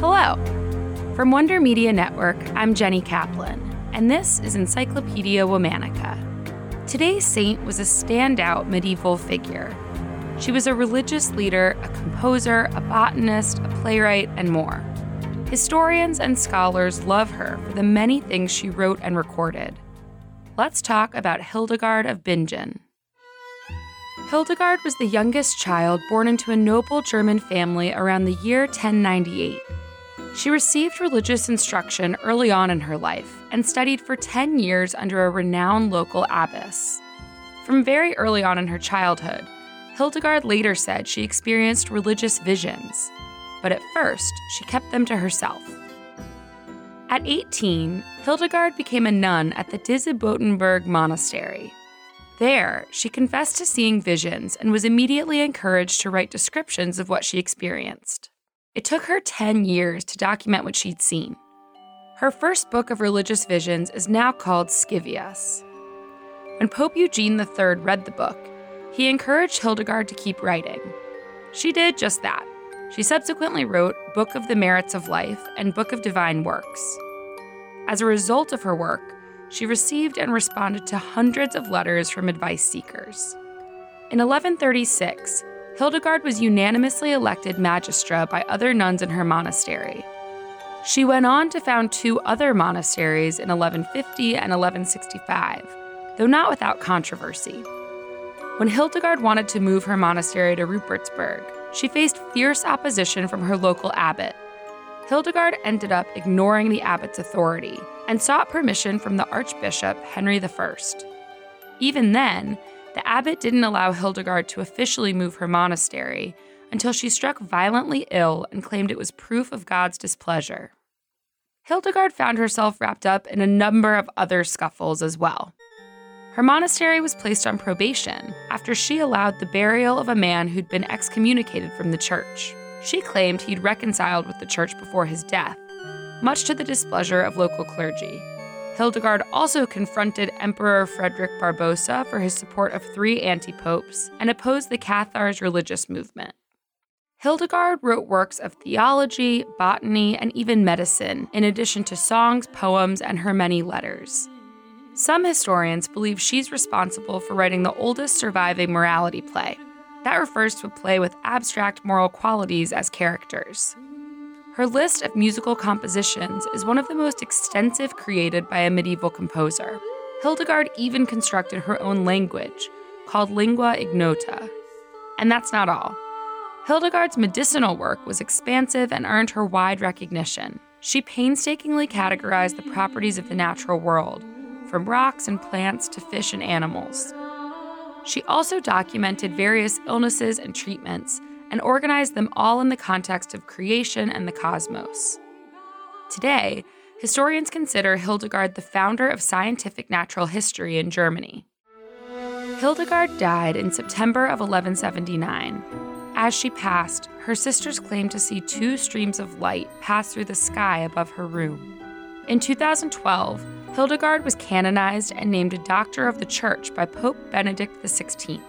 Hello. From Wonder Media Network, I'm Jenny Kaplan, and this is Encyclopedia Womannica. Today's saint was a standout medieval figure. She was a religious leader, a composer, a botanist, a playwright, and more. Historians and scholars love her for the many things she wrote and recorded. Let's talk about Hildegard of Bingen. Hildegard was the youngest child born into a noble German family around the year 1098. She received religious instruction early on in her life and studied for 10 years under a renowned local abbess. From very early on in her childhood, Hildegard later said she experienced religious visions, but at first she kept them to herself. At 18, Hildegard became a nun at the Disibodenberg Monastery. There, she confessed to seeing visions and was immediately encouraged to write descriptions of what she experienced. It took her 10 years to document what she'd seen. Her first book of religious visions is now called Scivias. When Pope Eugene III read the book, he encouraged Hildegard to keep writing. She did just that. She subsequently wrote Book of the Merits of Life and Book of Divine Works. As a result of her work, she received and responded to hundreds of letters from advice seekers. In 1136, Hildegard was unanimously elected magistra by other nuns in her monastery. She went on to found two other monasteries in 1150 and 1165, though not without controversy. When Hildegard wanted to move her monastery to Rupertsberg, she faced fierce opposition from her local abbot, Hildegard ended up ignoring the abbot's authority and sought permission from the Archbishop Henry I. Even then, the abbot didn't allow Hildegard to officially move her monastery until she struck violently ill and claimed it was proof of God's displeasure. Hildegard found herself wrapped up in a number of other scuffles as well. Her monastery was placed on probation after she allowed the burial of a man who'd been excommunicated from the church. She claimed he'd reconciled with the church before his death, much to the displeasure of local clergy. Hildegard also confronted Emperor Frederick Barbarossa for his support of three anti popes and opposed the Cathars religious movement. Hildegard wrote works of theology, botany, and even medicine, in addition to songs, poems, and her many letters. Some historians believe she's responsible for writing the oldest surviving morality play, that refers to a play with abstract moral qualities as characters. Her list of musical compositions is one of the most extensive created by a medieval composer. Hildegard even constructed her own language, called lingua ignota. And that's not all. Hildegard's medicinal work was expansive and earned her wide recognition. She painstakingly categorized the properties of the natural world, from rocks and plants to fish and animals. She also documented various illnesses and treatments and organized them all in the context of creation and the cosmos. Today, historians consider Hildegard the founder of scientific natural history in Germany. Hildegard died in September of 1179. As she passed, her sisters claimed to see two streams of light pass through the sky above her room. In 2012, Hildegard was canonized and named a Doctor of the Church by Pope Benedict XVI.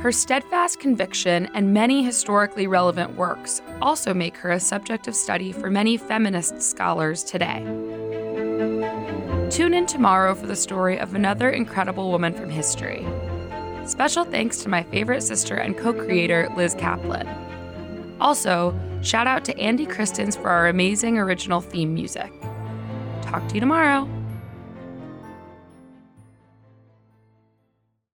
Her steadfast conviction and many historically relevant works also make her a subject of study for many feminist scholars today. Tune in tomorrow for the story of another incredible woman from history. Special thanks to my favorite sister and co creator, Liz Kaplan. Also, shout out to Andi Kristins for our amazing original theme music. Talk to you tomorrow.